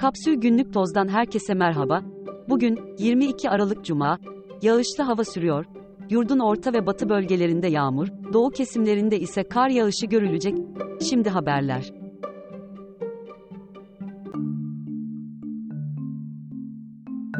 Kapsül Günlük Toz'dan herkese merhaba. Bugün 22 Aralık Cuma. Yağışlı hava sürüyor. Yurdun orta ve batı bölgelerinde yağmur, doğu kesimlerinde ise kar yağışı görülecek. Şimdi haberler.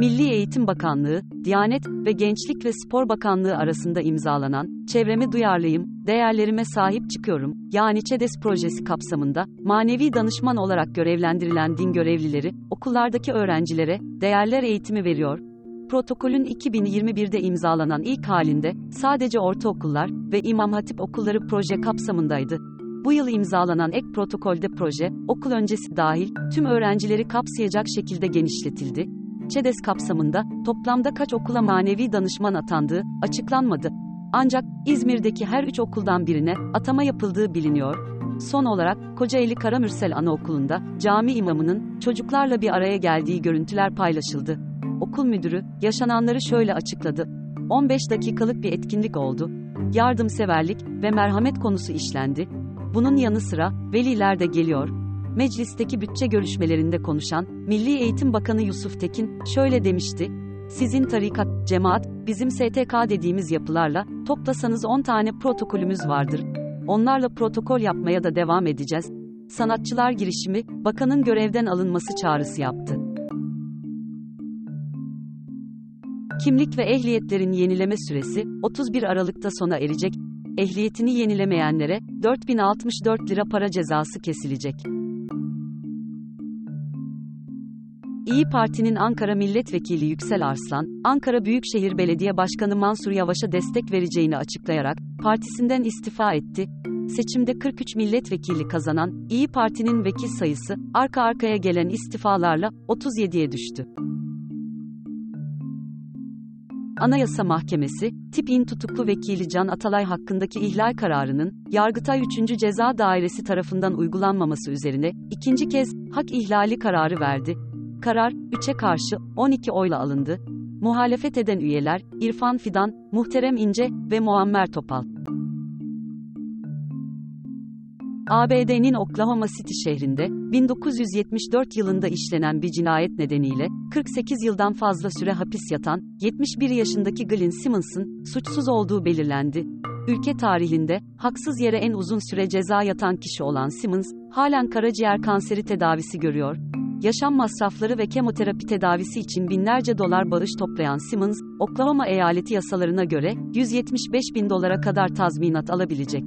Milli Eğitim Bakanlığı, Diyanet ve Gençlik ve Spor Bakanlığı arasında imzalanan Çevreme Duyarlıyım, Değerlerime Sahip Çıkıyorum, yani ÇEDES projesi kapsamında manevi danışman olarak görevlendirilen din görevlileri okullardaki öğrencilere değerler eğitimi veriyor. Protokolün 2021'de imzalanan ilk halinde sadece ortaokullar ve İmam Hatip okulları proje kapsamındaydı. Bu yıl imzalanan ek protokolde proje, okul öncesi dahil tüm öğrencileri kapsayacak şekilde genişletildi ÇEDES kapsamında toplamda kaç okula manevi danışman atandığı açıklanmadı. Ancak İzmir'deki her üç okuldan birine atama yapıldığı biliniyor. Son olarak Kocaeli Karamürsel Anaokulu'nda cami imamının çocuklarla bir araya geldiği görüntüler paylaşıldı. Okul müdürü yaşananları şöyle açıkladı. 15 dakikalık bir etkinlik oldu. Yardımseverlik ve merhamet konusu işlendi. Bunun yanı sıra veliler de geliyor, meclisteki bütçe görüşmelerinde konuşan Milli Eğitim Bakanı Yusuf Tekin şöyle demişti: Sizin tarikat, cemaat, bizim STK dediğimiz yapılarla toplasanız 10 tane protokolümüz vardır. Onlarla protokol yapmaya da devam edeceğiz. Sanatçılar girişimi, bakanın görevden alınması çağrısı yaptı. Kimlik ve ehliyetlerin yenileme süresi 31 Aralık'ta sona erecek. Ehliyetini yenilemeyenlere 4064 lira para cezası kesilecek. İyi Parti'nin Ankara Milletvekili Yüksel Arslan, Ankara Büyükşehir Belediye Başkanı Mansur Yavaş'a destek vereceğini açıklayarak partisinden istifa etti. Seçimde 43 milletvekili kazanan İyi Parti'nin vekil sayısı arka arkaya gelen istifalarla 37'ye düştü. Anayasa Mahkemesi, Tip'in tutuklu vekili Can Atalay hakkındaki ihlal kararının, Yargıtay 3. Ceza Dairesi tarafından uygulanmaması üzerine, ikinci kez, hak ihlali kararı verdi. Karar, 3'e karşı, 12 oyla alındı. Muhalefet eden üyeler, İrfan Fidan, Muhterem İnce ve Muammer Topal. ABD'nin Oklahoma City şehrinde 1974 yılında işlenen bir cinayet nedeniyle 48 yıldan fazla süre hapis yatan 71 yaşındaki Glenn Simmons'ın suçsuz olduğu belirlendi. Ülke tarihinde haksız yere en uzun süre ceza yatan kişi olan Simmons, halen karaciğer kanseri tedavisi görüyor. Yaşam masrafları ve kemoterapi tedavisi için binlerce dolar bağış toplayan Simmons, Oklahoma eyaleti yasalarına göre 175 bin dolara kadar tazminat alabilecek.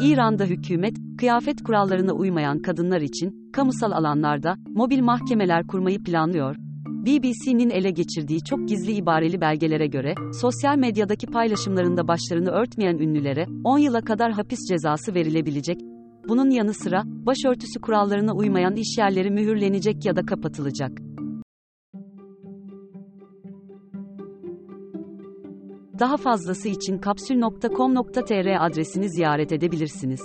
İran'da hükümet, kıyafet kurallarına uymayan kadınlar için, kamusal alanlarda, mobil mahkemeler kurmayı planlıyor. BBC'nin ele geçirdiği çok gizli ibareli belgelere göre, sosyal medyadaki paylaşımlarında başlarını örtmeyen ünlülere, 10 yıla kadar hapis cezası verilebilecek. Bunun yanı sıra, başörtüsü kurallarına uymayan işyerleri mühürlenecek ya da kapatılacak. Daha fazlası için kapsül.com.tr adresini ziyaret edebilirsiniz.